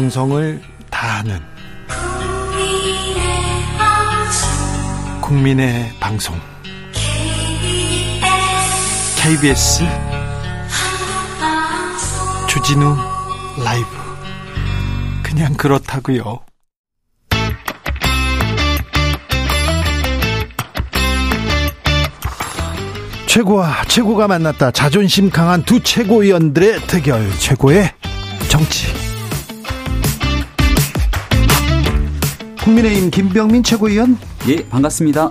정성을 다하는 국민의 방송 KBS 주진우 라이브 그냥 그렇다고요. 최고와 최고가 만났다. 자존심 강한 두 최고위원들의 대결. 최고의 정치. 국민의힘 김병민 최고위원. 예, 반갑습니다.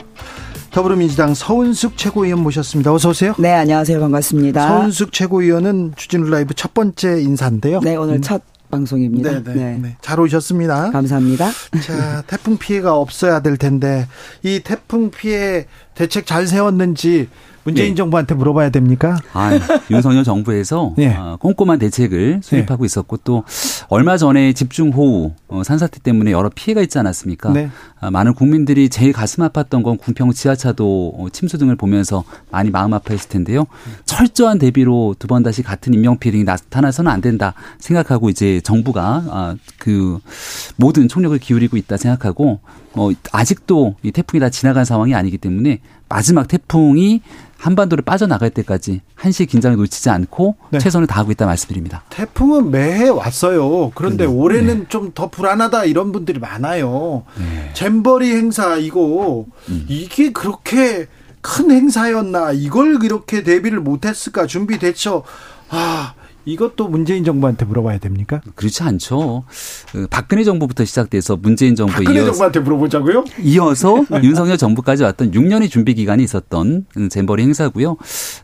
더불어민주당 서은숙 최고위원 모셨습니다. 어서 오세요. 네, 안녕하세요. 반갑습니다. 서은숙 최고위원은 주진우 라이브 첫 번째 인사인데요. 네, 오늘 음. 첫 방송입니다. 네네. 네. 네. 잘 오셨습니다. 감사합니다. 자, 태풍 피해가 없어야 될 텐데 이 태풍 피해 대책 잘 세웠는지 문재인 네. 정부한테 물어봐야 됩니까? 아, 윤석열 정부에서 네. 어, 꼼꼼한 대책을 수립하고 네. 있었고 또 얼마 전에 집중호우 어, 산사태 때문에 여러 피해가 있지 않았습니까? 네. 아, 많은 국민들이 제일 가슴 아팠던 건 궁평 지하차도 어, 침수 등을 보면서 많이 마음 아파했을 텐데요. 철저한 대비로 두 번 다시 같은 인명 피해 등이 나타나서는 안 된다 생각하고 이제 정부가 아, 그 모든 총력을 기울이고 있다 생각하고 뭐 아직도 이 태풍이 다 지나간 상황이 아니기 때문에 마지막 태풍이 한반도를 빠져나갈 때까지 한시 긴장을 놓치지 않고 네. 최선을 다하고 있다 말씀드립니다. 태풍은 매해 왔어요. 그런데 네. 올해는 네. 좀더 불안하다 이런 분들이 많아요. 네. 잼버리 행사 이거 음. 이게 그렇게 큰 행사였나 이걸 이렇게 대비를 못했을까 준비됐죠. 아 이것도 문재인 정부한테 물어봐야 됩니까? 그렇지 않죠. 그 박근혜 정부부터 시작돼서 문재인 정부 박근혜 이어서 정부한테 물어보자고요? 이어서 윤석열 정부까지 왔던 6년의 준비 기간이 있었던 잼버리 행사고요.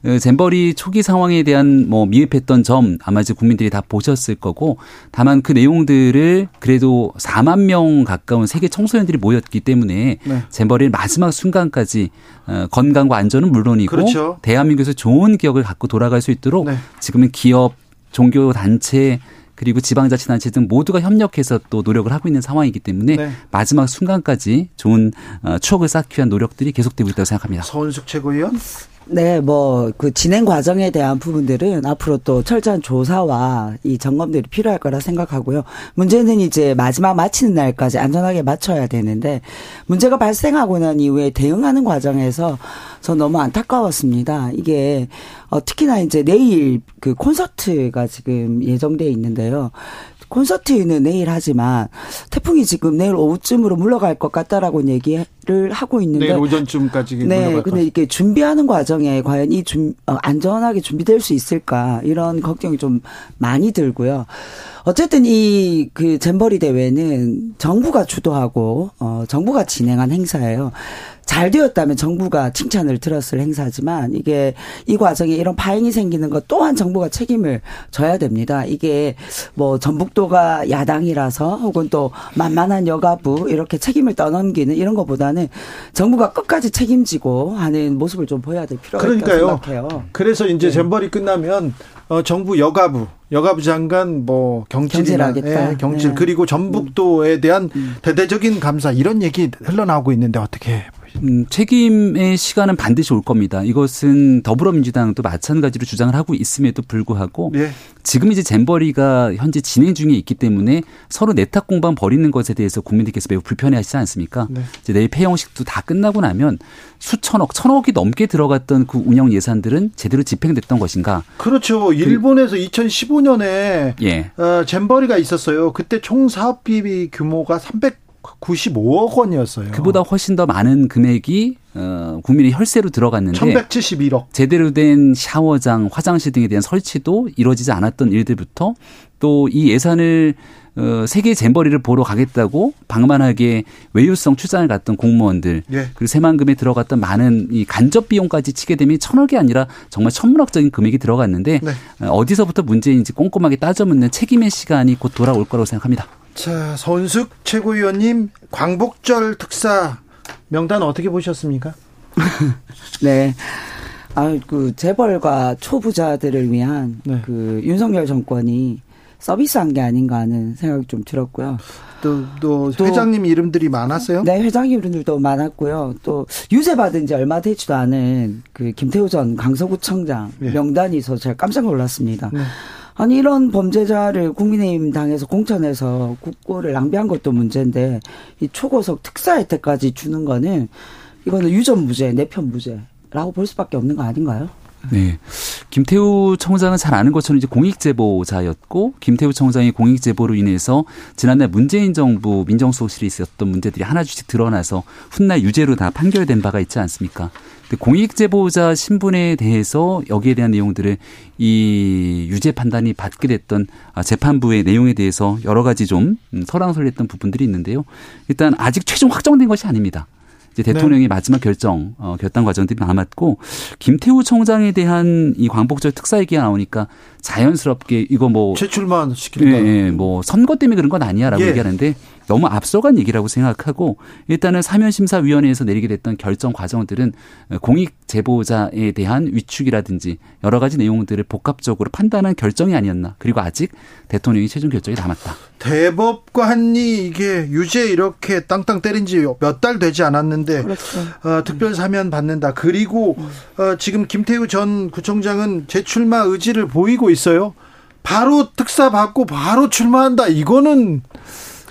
그 잼버리 초기 상황에 대한 뭐 미흡했던 점 아마 이제 국민들이 다 보셨을 거고 다만 그 내용들을 그래도 4만 명 가까운 세계 청소년들이 모였기 때문에 네. 잼버리 마지막 순간까지 어, 건강과 안전은 물론이고 그렇죠. 대한민국에서 좋은 기억을 갖고 돌아갈 수 있도록 네. 지금은 기업 종교 단체 그리고 지방자치단체 등 모두가 협력해서 또 노력을 하고 있는 상황이기 때문에 네. 마지막 순간까지 좋은 어, 추억을 쌓기 위한 노력들이 계속되고 있다고 생각합니다. 서은숙 최고위원. 네, 뭐, 그 진행 과정에 대한 부분들은 앞으로 또 철저한 조사와 이 점검들이 필요할 거라 생각하고요. 문제는 이제 마지막 마치는 날까지 안전하게 맞춰야 되는데 문제가 발생하고 난 이후에 대응하는 과정에서 저 너무 안타까웠습니다. 이게 어 특히나 이제 내일 그 콘서트가 지금 예정돼 있는데요. 콘서트는 내일 하지만 태풍이 지금 내일 오후쯤으로 물러갈 것 같다라고 얘기를 하고 있는데 내일 오전쯤까지 네, 근데 이게 준비하는 과정 에 과연 이 준, 어, 안전하게 준비될 수 있을까 이런 걱정이 좀 많이 들고요. 어쨌든 이 그 잼버리 대회는 정부가 주도하고 어 정부가 진행한 행사예요. 잘 되었다면 정부가 칭찬을 들었을 행사지만 이게 이 과정에 이런 파행이 생기는 것 또한 정부가 책임을 져야 됩니다. 이게 뭐 전북도가 야당이라서 혹은 또 만만한 여가부 이렇게 책임을 떠넘기는 이런 것보다는 정부가 끝까지 책임지고 하는 모습을 좀 보여야 될 필요가 그러니까요. 있다고 생각해요. 그래서 이제 네. 잼버리 끝나면 어, 정부 여가부, 여가부 장관 뭐 경질이나 예, 경질 네. 그리고 전북도에 대한 음. 대대적인 감사 이런 얘기 흘러나오고 있는데 어떻게 음, 책임의 시간은 반드시 올 겁니다. 이것은 더불어민주당도 마찬가지로 주장을 하고 있음에도 불구하고 네. 지금 이제 잼버리가 현재 진행 중에 있기 때문에 서로 내탁 공방 벌이는 것에 대해서 국민들께서 매우 불편해하시지 않습니까? 네. 이제 내일 폐영식도 다 끝나고 나면 수천억, 천억이 넘게 들어갔던 그 운영 예산들은 제대로 집행됐던 것인가? 그렇죠. 일본에서 그, 2015년에 예. 어, 잼버리가 있었어요. 그때 총 사업비 규모가 300 95억 원이었어요. 그보다 훨씬 더 많은 금액이 어, 국민의 혈세로 들어갔는데 1171억. 제대로 된 샤워장, 화장실 등에 대한 설치도 이루어지지 않았던 일들부터 또 이 예산을 어, 세계 잼버리를 보러 가겠다고 방만하게 외유성 출장을 갔던 공무원들 예. 그리고 새만금에 들어갔던 많은 이 간접 비용까지 치게 되면 천억이 아니라 정말 천문학적인 금액이 들어갔는데 네. 어, 어디서부터 문제인지 꼼꼼하게 따져묻는 책임의 시간이 곧 돌아올 거라고 생각합니다. 자, 선숙 최고위원님 광복절 특사 명단 어떻게 보셨습니까? 네. 아, 그 재벌과 초부자들을 위한 네. 그 윤석열 정권이 서비스한 게 아닌가 하는 생각이 좀 들었고요. 또, 또, 또 회장님 이름들이 많았어요? 네, 회장님 이름들도 많았고요. 또 유죄받은 지 얼마 되지도 않은 그 김태우 전 강서구청장 네. 명단이 있어서 제가 깜짝 놀랐습니다. 네. 아니 이런 범죄자를 국민의힘 당에서 공천해서 국고를 낭비한 것도 문제인데 이 초고속 특사 혜택까지 주는 거는 이거는 유전 무죄, 내편 무죄라고 볼 수밖에 없는 거 아닌가요? 네. 김태우 청장은 잘 아는 것처럼 이제 공익제보자였고 김태우 청장이 공익제보로 인해서 지난날 문재인 정부 민정수석실에 있었던 문제들이 하나둘씩 드러나서 훗날 유죄로 다 판결된 바가 있지 않습니까? 공익 제보자 신분에 대해서 여기에 대한 내용들을 이 유죄 판단이 받게 됐던 아, 재판부의 내용에 대해서 여러 가지 좀 음, 설왕설랬던 부분들이 있는데요. 일단 아직 최종 확정된 것이 아닙니다. 이제 대통령이 네. 마지막 결정 어, 결단 과정들이 남았고 김태우 청장에 대한 이 광복절 특사 얘기가 나오니까 자연스럽게 이거 뭐 재출만 시킬까? 예, 예, 뭐 선거 때문에 그런 건 아니야라고 예. 얘기하는데 너무 앞서간 얘기라고 생각하고 일단은 사면심사위원회에서 내리게 됐던 결정 과정들은 공익 제보자에 대한 위축이라든지 여러 가지 내용들을 복합적으로 판단한 결정이 아니었나. 그리고 아직 대통령이 최종 결정이 남았다. 대법관이 이게 유죄 이렇게 땅땅 때린 지 몇 달 되지 않았는데 그렇죠. 어, 특별 사면 받는다. 그리고 어, 지금 김태우 전 구청장은 재출마 의지를 보이고 있어요. 바로 특사 받고 바로 출마한다. 이거는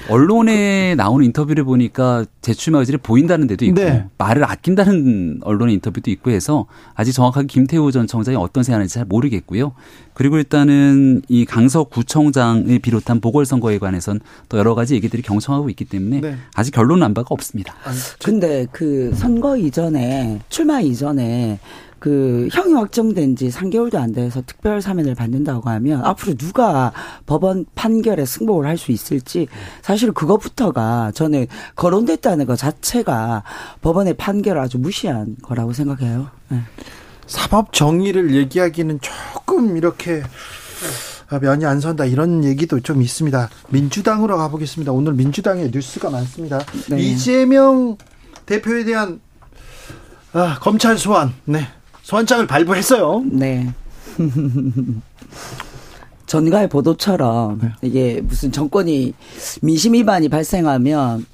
언론에 나오는 인터뷰를 보니까 재출마 의지를 보인다는 데도 있고 네. 말을 아낀다는 언론의 인터뷰도 있고 해서 아직 정확하게 김태우 전 청장이 어떤 생각하는지 잘 모르겠고요. 그리고 일단은 이 강서 구청장을 비롯한 보궐선거에 관해선 또 여러 가지 얘기들이 경청하고 있기 때문에 네. 아직 결론 난 바가 없습니다. 근데 그 선거 이전에 출마 이전에 그 형이 확정된 지 3개월도 안 돼서 특별 사면을 받는다고 하면 앞으로 누가 법원 판결에 승복을 할 수 있을지 사실 그것부터가 저는 거론됐다는 것 자체가 법원의 판결을 아주 무시한 거라고 생각해요. 네. 사법 정의를 얘기하기는 조금 이렇게 면이 안 선다 이런 얘기도 좀 있습니다. 민주당으로 가보겠습니다. 오늘 민주당의 뉴스가 많습니다. 네. 이재명 대표에 대한 아, 검찰 소환. 네. 소환장을 발부했어요. 네. 전가의 보도처럼 네. 이게 무슨 정권이 민심 위반이 발생하면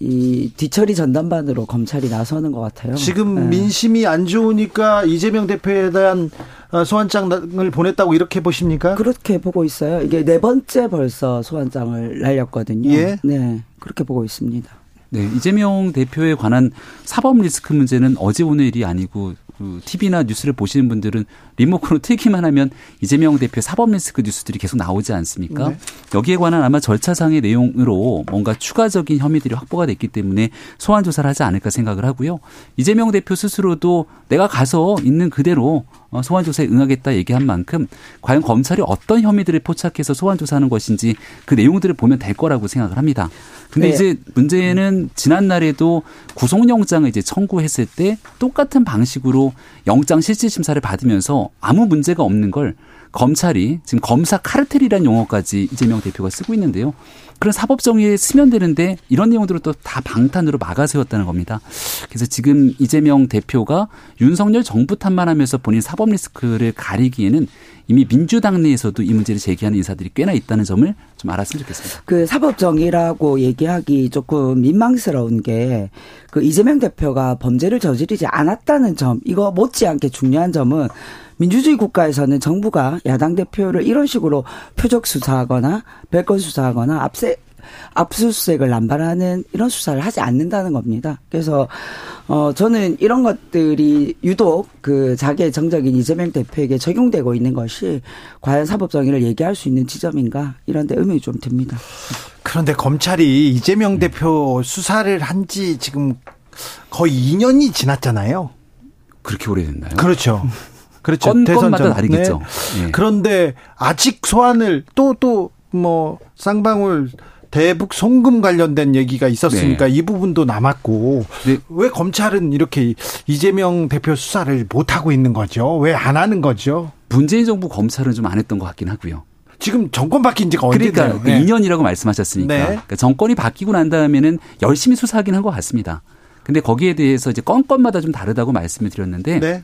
이 뒤처리 전담반으로 검찰이 나서는 것 같아요. 지금 네. 민심이 안 좋으니까 이재명 대표에 대한 어, 소환장을 보냈다고 이렇게 보십니까? 그렇게 보고 있어요. 이게 네 번째 벌써 소환장을 날렸거든요. 예? 네, 그렇게 보고 있습니다. 네, 이재명 대표에 관한 사법 리스크 문제는 어제 오늘 일이 아니고 그 TV나 뉴스를 보시는 분들은 리모컨을 틀기만 하면 이재명 대표 사법 리스크 뉴스들이 계속 나오지 않습니까? 네. 여기에 관한 아마 절차상의 내용으로 뭔가 추가적인 혐의들이 확보가 됐기 때문에 소환 조사를 하지 않을까 생각을 하고요. 이재명 대표 스스로도 내가 가서 있는 그대로 어, 소환 조사에 응하겠다 얘기한 만큼 과연 검찰이 어떤 혐의들을 포착해서 소환 조사하는 것인지 그 내용들을 보면 될 거라고 생각을 합니다. 근데 네. 이제 문제는 지난 날에도 구속영장을 이제 청구했을 때 똑같은 방식으로 영장 실질 심사를 받으면서 아무 문제가 없는 걸 검찰이 지금 검사 카르텔이라는 용어까지 이재명 대표가 쓰고 있는데요. 그런 사법 정의에 스면되는데 이런 내용들을 또 다 방탄으로 막아세웠다는 겁니다. 그래서 지금 이재명 대표가 윤석열 정부 탓만 하면서 본인 사법 리스크를 가리기에는 이미 민주당 내에서도 이 문제를 제기하는 인사들이 꽤나 있다는 점을 좀 알았으면 좋겠습니다. 그 사법 정의라고 얘기하기 조금 민망스러운 게 그 이재명 대표가 범죄를 저지르지 않았다는 점 이거 못지않게 중요한 점은 민주주의 국가에서는 정부가 야당 대표를 이런 식으로 표적 수사하거나 별건 수사하거나 압세 압수수색을 남발하는 이런 수사를 하지 않는다는 겁니다. 그래서 어 저는 이런 것들이 유독 그 자기의 정적인 이재명 대표에게 적용되고 있는 것이 과연 사법 정의를 얘기할 수 있는 지점인가 이런 데 의문이 좀 듭니다. 그런데 검찰이 이재명 대표 수사를 한 지 지금 거의 2년이 지났잖아요. 그렇게 오래됐나요? 그렇죠. 그렇죠. 건, 건마다 다르겠죠. 네. 네. 그런데 아직 소환을 또 또 뭐 쌍방울 대북 송금 관련된 얘기가 있었으니까 네. 이 부분도 남았고 네. 왜 검찰은 이렇게 이재명 대표 수사를 못 하고 있는 거죠? 왜 안 하는 거죠? 문재인 정부 검찰은 좀 안 했던 것 같긴 하고요. 지금 정권 바뀐 지가 그러니까 언제죠? 네. 2년이라고 말씀하셨으니까 네. 그러니까 정권이 바뀌고 난 다음에는 열심히 수사하긴 한 것 같습니다. 근데 거기에 대해서 이제 건건마다 좀 다르다고 말씀을 드렸는데 네.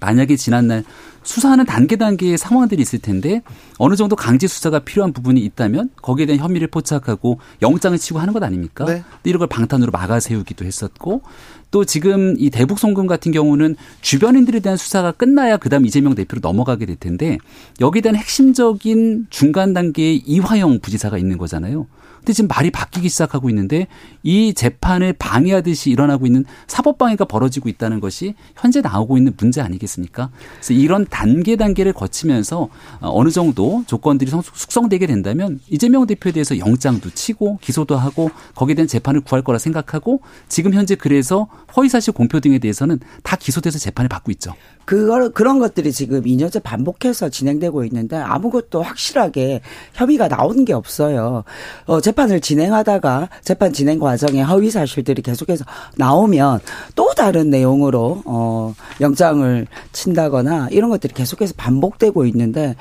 만약에 지난날 수사하는 단계 단계의 상황들이 있을 텐데 어느 정도 강제 수사가 필요한 부분이 있다면 거기에 대한 혐의를 포착하고 영장을 치고 하는 것 아닙니까? 네. 이런 걸 방탄으로 막아 세우기도 했었고 또 지금 이 대북 송금 같은 경우는 주변인들에 대한 수사가 끝나야 그다음 이재명 대표로 넘어가게 될 텐데 여기에 대한 핵심적인 중간 단계의 이화영 부지사가 있는 거잖아요. 근데 지금 말이 바뀌기 시작하고 있는데 이 재판을 방해하듯이 일어나고 있는 사법 방해가 벌어지고 있다는 것이 현재 나오고 있는 문제 아니겠습니까? 그래서 이런 단계 단계를 거치면서 어느 정도 조건들이 숙성되게 된다면 이재명 대표에 대해서 영장도 치고 기소도 하고 거기에 대한 재판을 구할 거라 생각하고 지금 현재 그래서 허위사실 공표 등에 대해서는 다 기소돼서 재판을 받고 있죠. 그걸 그런 것들이 지금 2년째 반복해서 진행되고 있는데 아무것도 확실하게 협의가 나오는 게 없어요. 어, 재 판을 진행하다가 재판 진행 과정에 허위 사실들이 계속해서 나오면 또 다른 내용으로 어, 영장을 친다거나 이런 것들이 계속해서 반복되고 있는데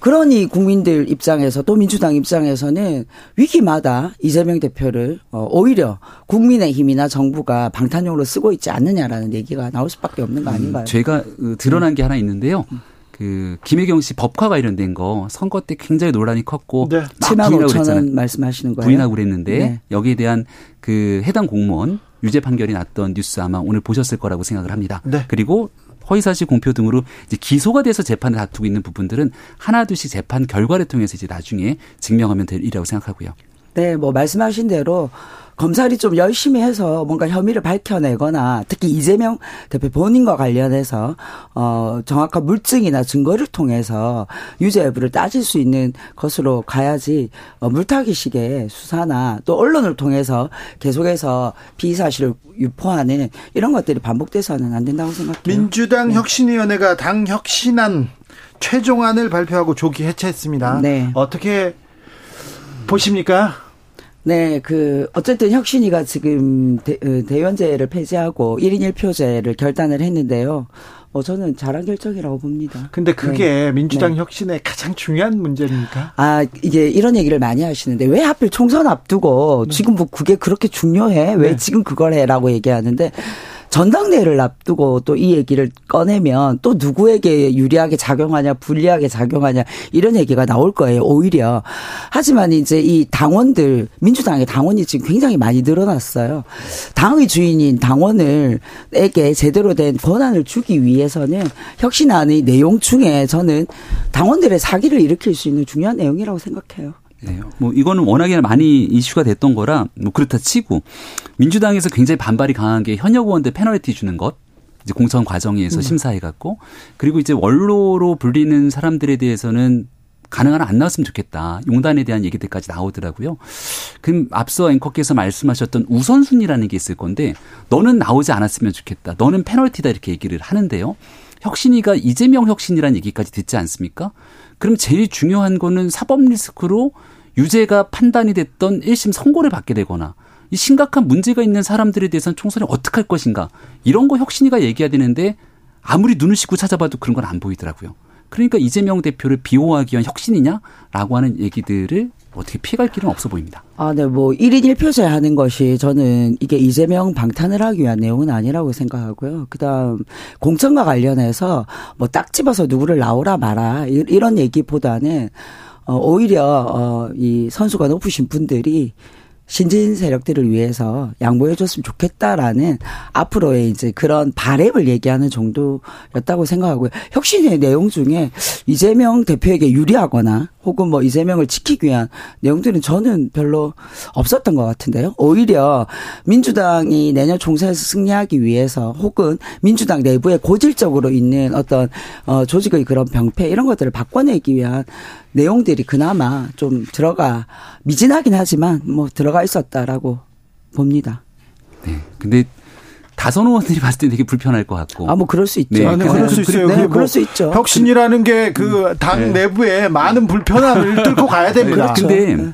그러니 국민들 입장에서 또 민주당 입장에서는 위기마다 이재명 대표를 어, 오히려 국민의 힘이나 정부가 방탄용으로 쓰고 있지 않느냐라는 얘기가 나올 수밖에 없는 거 아닌가요? 음, 제가 그 드러난 게 하나 있는데요. 그 김혜경 씨 법과 관련된 거 선거 때 굉장히 논란이 컸고 네. 7만 5천 원 말씀하시는 거예요. 부인하고 그랬는데 네. 여기에 대한 그 해당 공무원 유죄 판결이 났던 뉴스 아마 오늘 보셨을 거라고 생각을 합니다. 네. 그리고 허위사실 공표 등으로 이제 기소가 돼서 재판을 다투고 있는 부분들은 하나둘씩 재판 결과를 통해서 이제 나중에 증명하면 될 일이라고 생각하고요. 네, 뭐 말씀하신 대로 검찰이 좀 열심히 해서 뭔가 혐의를 밝혀내거나 특히 이재명 대표 본인과 관련해서 어 정확한 물증이나 증거를 통해서 유죄 여부를 따질 수 있는 것으로 가야지 어 물타기식의 수사나 또 언론을 통해서 계속해서 비사실을 유포하는 이런 것들이 반복돼서는 안 된다고 생각해요. 민주당 네. 혁신위원회가 당 혁신안 최종안을 발표하고 조기 해체했습니다. 네. 어떻게 보십니까? 네, 그 어쨌든 혁신이가 지금 대, 어, 대연제를 폐지하고 1인 1표제를 결단을 했는데요. 어, 저는 잘한 결정이라고 봅니다. 근데 그게 네. 민주당 네. 혁신의 가장 중요한 문제입니까? 아, 이게 이런 얘기를 많이 하시는데 왜 하필 총선 앞두고 네. 지금 뭐 그게 그렇게 중요해? 왜 네. 지금 그걸 해? 라고 얘기하는데 전당대회를 앞두고 또 이 얘기를 꺼내면 또 누구에게 유리하게 작용하냐 불리하게 작용하냐 이런 얘기가 나올 거예요 오히려 하지만 이제 이 당원들 민주당의 당원이 지금 굉장히 많이 늘어났어요 당의 주인인 당원을에게 제대로 된 권한을 주기 위해서는 혁신안의 내용 중에 저는 당원들의 사기를 일으킬 수 있는 중요한 내용이라고 생각해요. 네, 뭐 이거는 워낙에 많이 이슈가 됐던 거라 뭐 그렇다 치고 민주당에서 굉장히 반발이 강한 게 현역 의원들 페널티 주는 것 이제 공천 과정에서 음. 심사해 갖고 그리고 이제 원로로 불리는 사람들에 대해서는 가능한 안 나왔으면 좋겠다. 용단에 대한 얘기들까지 나오더라고요. 그럼 앞서 앵커께서 말씀하셨던 우선순위라는 게 있을 건데 너는 나오지 않았으면 좋겠다. 너는 페널티다 이렇게 얘기를 하는데요. 혁신이가 이재명 혁신이라는 얘기까지 듣지 않습니까? 그럼 제일 중요한 거는 사법 리스크로 유죄가 판단이 됐던 1심 선고를 받게 되거나 이 심각한 문제가 있는 사람들에 대해서는 총선이 어떻게 할 것인가 이런 거 혁신이가 얘기해야 되는데 아무리 눈을 씻고 찾아봐도 그런 건 안 보이더라고요. 그러니까 이재명 대표를 비호하기 위한 혁신이냐라고 하는 얘기들을 어떻게 피해갈 길은 없어 보입니다. 아, 네. 뭐 1인 1표제 하는 것이 저는 이게 이재명 방탄을 하기 위한 내용은 아니라고 생각하고요. 그다음 공천과 관련해서 뭐 딱 집어서 누구를 나오라 마라 이런 얘기보다는 어 오히려 어이 선수가 높으신 분들이 신진 세력들을 위해서 양보해 줬으면 좋겠다라는 앞으로의 이제 그런 바램을 얘기하는 정도였다고 생각하고요. 혁신의 내용 중에 이재명 대표에게 유리하거나 혹은 뭐 이재명을 지키기 위한 내용들은 저는 별로 없었던 것 같은데요. 오히려 민주당이 내년 총선에서 승리하기 위해서 혹은 민주당 내부에 고질적으로 있는 어떤 어 조직의 그런 병폐 이런 것들을 바꿔내기 위한 내용들이 그나마 좀 들어가 미진하긴 하지만 뭐 들어가 있었다라고 봅니다. 네. 근데 다선 의원들이 봤을 때 되게 불편할 것 같고. 아, 뭐 그럴 수 있죠. 네. 아니, 그럴 수 있어요. 네, 그럴 수 있죠. 혁신이라는 게 그당 네. 내부에 많은 불편함을 뚫고 가야 됩니다. 그렇죠. 근데 네.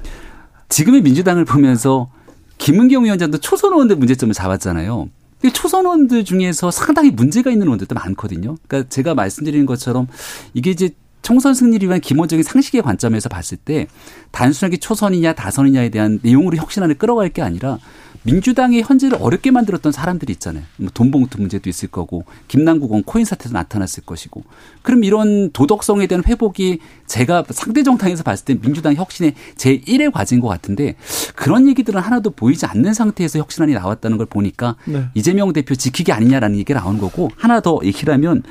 지금의 민주당을 보면서 김은경 위원장도 초선 의원들 문제점을 잡았잖아요. 초선 의원들 중에서 상당히 문제가 있는 의원들도 많거든요. 그러니까 제가 말씀드리는 것처럼 이게 이제 총선 승리를 위한 기본적인 상식의 관점에서 봤을 때 단순하게 초선이냐 다선이냐에 대한 내용으로 혁신안을 끌어갈 게 아니라 민주당이 현재를 어렵게 만들었던 사람들이 있잖아요. 뭐 돈봉투 문제도 있을 거고 김남국은 코인 사태도 나타났을 것이고 그럼 이런 도덕성에 대한 회복이 제가 상대 정당에서 봤을 때 민주당 혁신의 제 1의 과제인 것 같은데 그런 얘기들은 하나도 보이지 않는 상태에서 혁신안이 나왔다는 걸 보니까 네. 이재명 대표 지키기 아니냐라는 얘기가 나온 거고 하나 더 얘기를 하면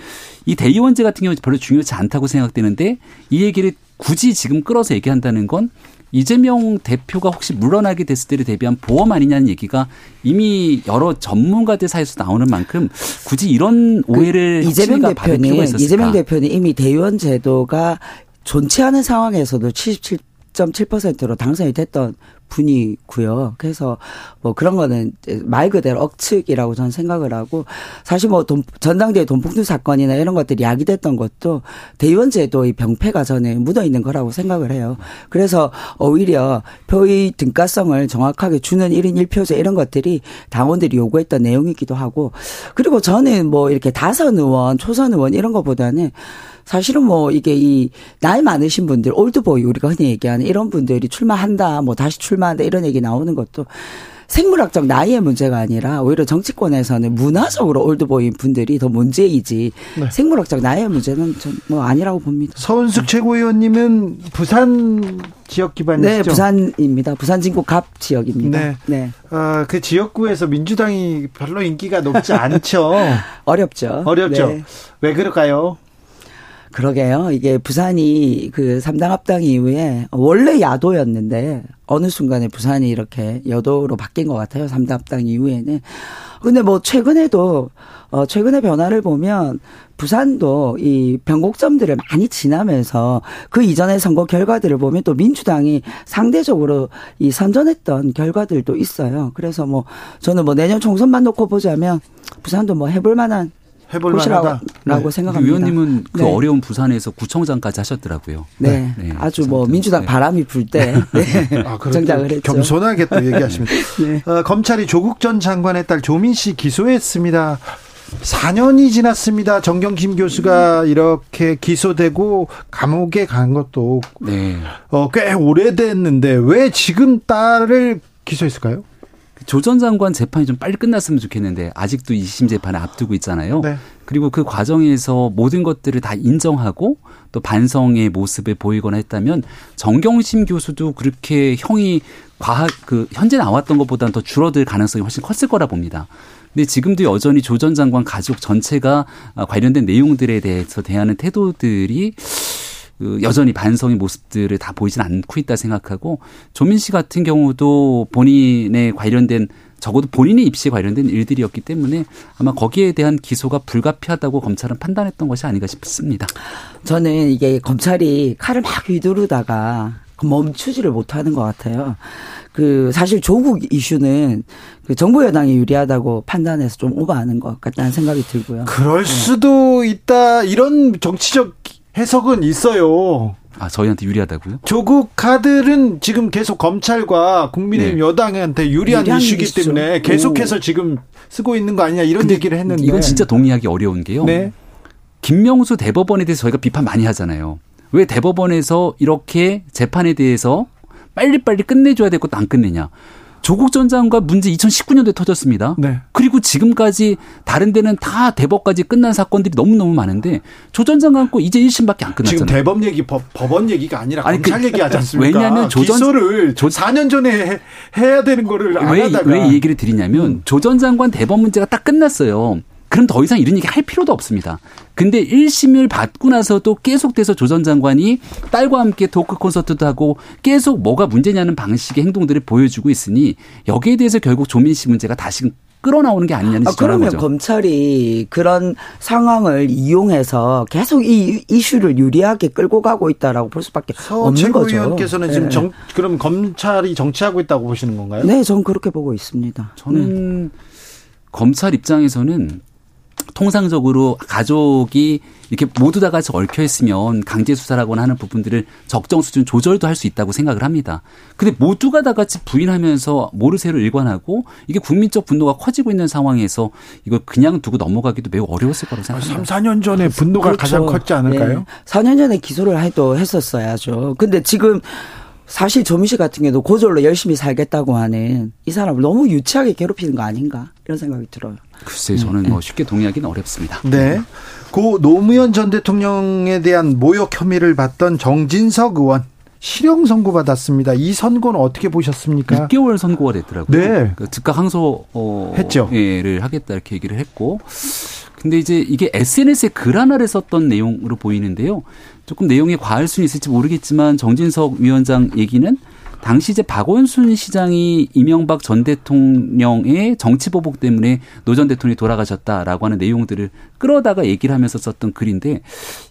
이 대의원제 같은 경우 별로 중요하지 않다고 생각되는데 이 얘기를 굳이 지금 끌어서 얘기한다는 건 이재명 대표가 혹시 물러나게 됐을 때를 대비한 보험 아니냐는 얘기가 이미 여러 전문가들 사이에서 나오는 만큼 굳이 이런 그 오해를 그 이재명 대표는 이재명 대표는 이미 대의원 제도가 존치 않은 상황에서도 77.7%로 당선이 됐던 분이고요. 그래서 뭐 그런 거는 말 그대로 억측이라고 저는 생각을 하고 사실 뭐 돈, 전당대회 돈봉투 사건이나 이런 것들이 야기됐던 것도 대의원제도의 병폐가 저는 묻어 있는 거라고 생각을 해요. 그래서 오히려 표의 등가성을 정확하게 주는 1인 1표제 이런 것들이 당원들이 요구했던 내용이기도 하고 그리고 저는 뭐 이렇게 다선 의원, 초선 의원 이런 것보다는 사실은 뭐 이게 이 나이 많으신 분들 올드보이 우리가 흔히 얘기하는 이런 분들이 출마한다 뭐 다시 출마한다 이런 얘기 나오는 것도 생물학적 나이의 문제가 아니라 오히려 정치권에서는 문화적으로 올드보이 분들이 더 문제이지 네. 생물학적 나이의 문제는 뭐 아니라고 봅니다. 서은숙 네. 최고위원님은 부산 지역 기반이시죠? 네, 부산입니다. 부산 진구 갑 지역입니다. 네. 네. 어, 그 지역구에서 민주당이 별로 인기가 높지 않죠. 어렵죠. 어렵죠. 네. 왜 그럴까요? 그러게요. 이게 부산이 그 3당 합당 이후에 원래 야도였는데 어느 순간에 부산이 이렇게 여도로 바뀐 것 같아요. 3당 합당 이후에는. 근데 뭐 최근에도 어 최근의 변화를 보면 부산도 이 변곡점들을 많이 지나면서 그 이전의 선거 결과들을 보면 또 민주당이 상대적으로 이 선전했던 결과들도 있어요. 그래서 뭐 저는 뭐 내년 총선만 놓고 보자면 부산도 뭐 해볼 만한 해볼 만하다라고 네. 생각합니다. 위원님은 그 네. 어려운 부산에서 구청장까지 하셨더라고요. 네, 네. 아주 뭐 민주당 네. 바람이 불때 네. 아, 정장을 했죠. 겸손하게 또 얘기하십니다. 네. 어, 검찰이 조국 전 장관의 딸 조민 씨 기소했습니다. 4년이 지났습니다. 정경심 교수가 이렇게 기소되고 감옥에 간 것도 네. 어, 꽤 오래됐는데 왜 지금 딸을 기소했을까요? 조전 장관 재판이 좀 빨리 끝났으면 좋겠는데 아직도 2심 재판을 앞두고 있잖아요. 네. 그리고 그 과정에서 모든 것들을 다 인정하고 또 반성의 모습을 보이거나 했다면 정경심 교수도 그렇게 형이 과학 그 현재 나왔던 것보다는 더 줄어들 가능성이 훨씬 컸을 거라 봅니다. 근데 지금도 여전히 조 전 장관 가족 전체가 관련된 내용들에 대해서 대하는 태도들이 그 여전히 반성의 모습들을 다 보이진 않고 있다 생각하고 조민 씨 같은 경우도 본인의 관련된 적어도 본인의 입시에 관련된 일들이었기 때문에 아마 거기에 대한 기소가 불가피하다고 검찰은 판단했던 것이 아닌가 싶습니다. 저는 이게 검찰이 칼을 막 휘두르다가 멈추지를 못하는 것 같아요. 그 사실 조국 이슈는 그 정부 여당이 유리하다고 판단해서 좀 오버하는 것 같다는 생각이 들고요. 그럴 네. 수도 있다. 이런 정치적 해석은 있어요. 아, 저희한테 유리하다고요? 조국 카드는 지금 계속 검찰과 국민의힘 네. 여당한테 유리한 이슈기 때문에 계속해서 오. 지금 쓰고 있는 거 아니냐 이런 얘기를 했는데 이건 진짜 동의하기 어려운 게요. 네. 김명수 대법원에 대해서 저희가 비판 많이 하잖아요. 왜 대법원에서 이렇게 재판에 대해서 빨리빨리 끝내줘야 될 것도 안 끝내냐. 조국 전 장관 문제 2019년도에 터졌습니다. 네. 그리고 지금까지 다른 데는 다 대법까지 끝난 사건들이 너무너무 많은데 조 전 장관 거 이제 1심밖에 안 끝났잖아요. 지금 대법 얘기 법, 법원 얘기가 아니라 아니, 검찰 그, 얘기 하지 않습니까? 왜냐하면 조 전 기소를 조, 4년 전에 해, 해야 되는 거를 안 왜, 하다가 왜이 얘기를 드리냐면 음. 조전 장관 대법 문제가 딱 끝났어요. 그럼 더 이상 이런 얘기 할 필요도 없습니다. 근데 1심을 받고 나서도 계속돼서 조 전 장관이 딸과 함께 토크 콘서트도 하고 계속 뭐가 문제냐는 방식의 행동들을 보여주고 있으니 여기에 대해서 결국 조민 씨 문제가 다시 끌어나오는 게 아니냐는 아, 그러면 거죠. 검찰이 그런 상황을 이용해서 계속 이 이슈를 유리하게 끌고 가고 있다라고 볼 수밖에 없는 거죠. 의원께서는 지금 네. 정, 그럼 검찰이 정치하고 있다고 보시는 건가요? 네, 저는 그렇게 보고 있습니다. 저는 네. 검찰 입장에서는 통상적으로 가족이 이렇게 모두 다 같이 얽혀 있으면 강제 수사라거나 하는 부분들을 적정 수준 조절도 할 수 있다고 생각을 합니다. 근데 모두가 다 같이 부인하면서 모르쇠로 일관하고 이게 국민적 분노가 커지고 있는 상황에서 이걸 그냥 두고 넘어가기도 매우 어려웠을 거라고 생각합니다. 3, 4년 전에 분노가 그렇죠. 가장 컸지 않을까요? 네. 4년 전에 기소를 해도 했었어야죠. 근데 지금 사실 조민 씨 같은 경우도 고졸로 열심히 살겠다고 하는 이 사람을 너무 유치하게 괴롭히는 거 아닌가 이런 생각이 들어요. 글쎄 저는 네. 뭐 쉽게 동의하기는 어렵습니다. 네. 고 노무현 전 대통령에 대한 모욕 혐의를 받던 정진석 의원 실형 선고 받았습니다. 이 선고는 어떻게 보셨습니까? 6개월 선고가 됐더라고요. 네. 그 즉각 항소 어, 했죠. 를 하겠다 이렇게 얘기를 했고 근데 이제 이게 SNS에 글 하나를 썼던 내용으로 보이는데요. 조금 내용이 과할 수는 있을지 모르겠지만 정진석 위원장 얘기는 당시 이제 박원순 시장이 이명박 전 대통령의 정치 보복 때문에 노 전 대통령이 돌아가셨다라고 하는 내용들을 끌어다가 얘기를 하면서 썼던 글인데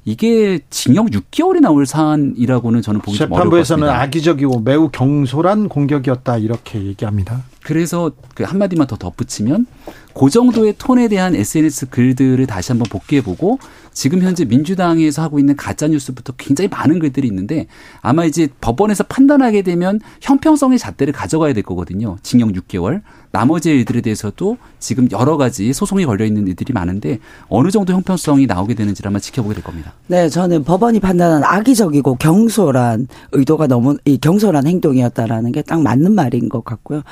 이게 징역 6개월이 나올 사안이라고는 저는 보기 좀 어려울 것 같습니다. 재판부에서는 악의적이고 매우 경솔한 공격이었다 이렇게 얘기합니다. 그래서 그 한마디만 더 덧붙이면 그 정도의 톤에 대한 SNS 글들을 다시 한번 복귀해보고 지금 현재 민주당에서 하고 있는 가짜 뉴스부터 굉장히 많은 글들이 있는데 아마 이제 법원에서 판단하게 되면 형평성의 잣대를 가져가야 될 거거든요. 징역 6개월. 나머지 일들에 대해서도 지금 여러 가지 소송이 걸려 있는 일들이 많은데 어느 정도 형평성이 나오게 되는지를 한번 지켜보게 될 겁니다. 네, 저는 법원이 판단한 악의적이고 경솔한 의도가 너무 이 경솔한 행동이었다라는 게 딱 맞는 말인 것 같고요.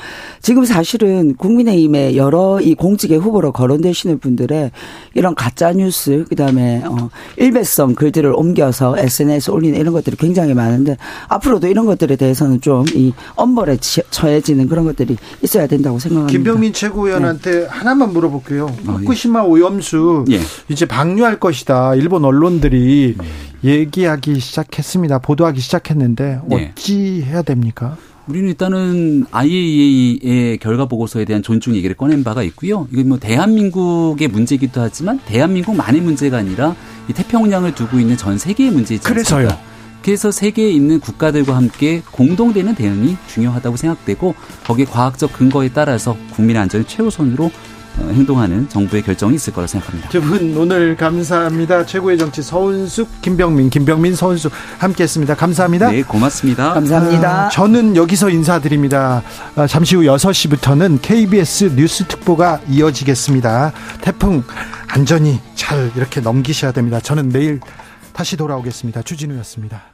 지금 사실은 국민의힘의 여러 이 공직의 후보로 거론되시는 분들의 이런 가짜 뉴스 그다음에 어 일배성 글들을 옮겨서 SNS 에 올리는 이런 것들이 굉장히 많은데 앞으로도 이런 것들에 대해서는 좀 이 엄벌에 처해지는 그런 것들이 있어야 된다고 생각합니다. 김병민 최고위원한테 네. 하나만 물어볼게요. 아, 후쿠시마 예. 오염수 예. 이제 방류할 것이다. 일본 언론들이 네. 얘기하기 시작했습니다. 보도하기 시작했는데 네. 어찌 해야 됩니까? 우리는 일단은 IAEA의 결과 보고서에 대한 존중 얘기를 꺼낸 바가 있고요. 이건 뭐 대한민국의 문제이기도 하지만 대한민국만의 문제가 아니라 이 태평양을 두고 있는 전 세계의 문제이지? 그래서요. 그래서 세계에 있는 국가들과 함께 공동되는 대응이 중요하다고 생각되고 거기에 과학적 근거에 따라서 국민의 안전을 최우선으로 어, 행동하는 정부의 결정이 있을 거라 생각합니다. 두 분 오늘 감사합니다. 최고의 정치 서은숙, 김병민, 김병민, 서은숙 함께했습니다. 감사합니다. 네, 고맙습니다. 감사합니다. 아, 저는 여기서 인사드립니다. 아, 잠시 후 6시부터는 KBS 뉴스 특보가 이어지겠습니다. 태풍 안전히 잘 이렇게 넘기셔야 됩니다. 저는 내일 다시 돌아오겠습니다. 주진우였습니다.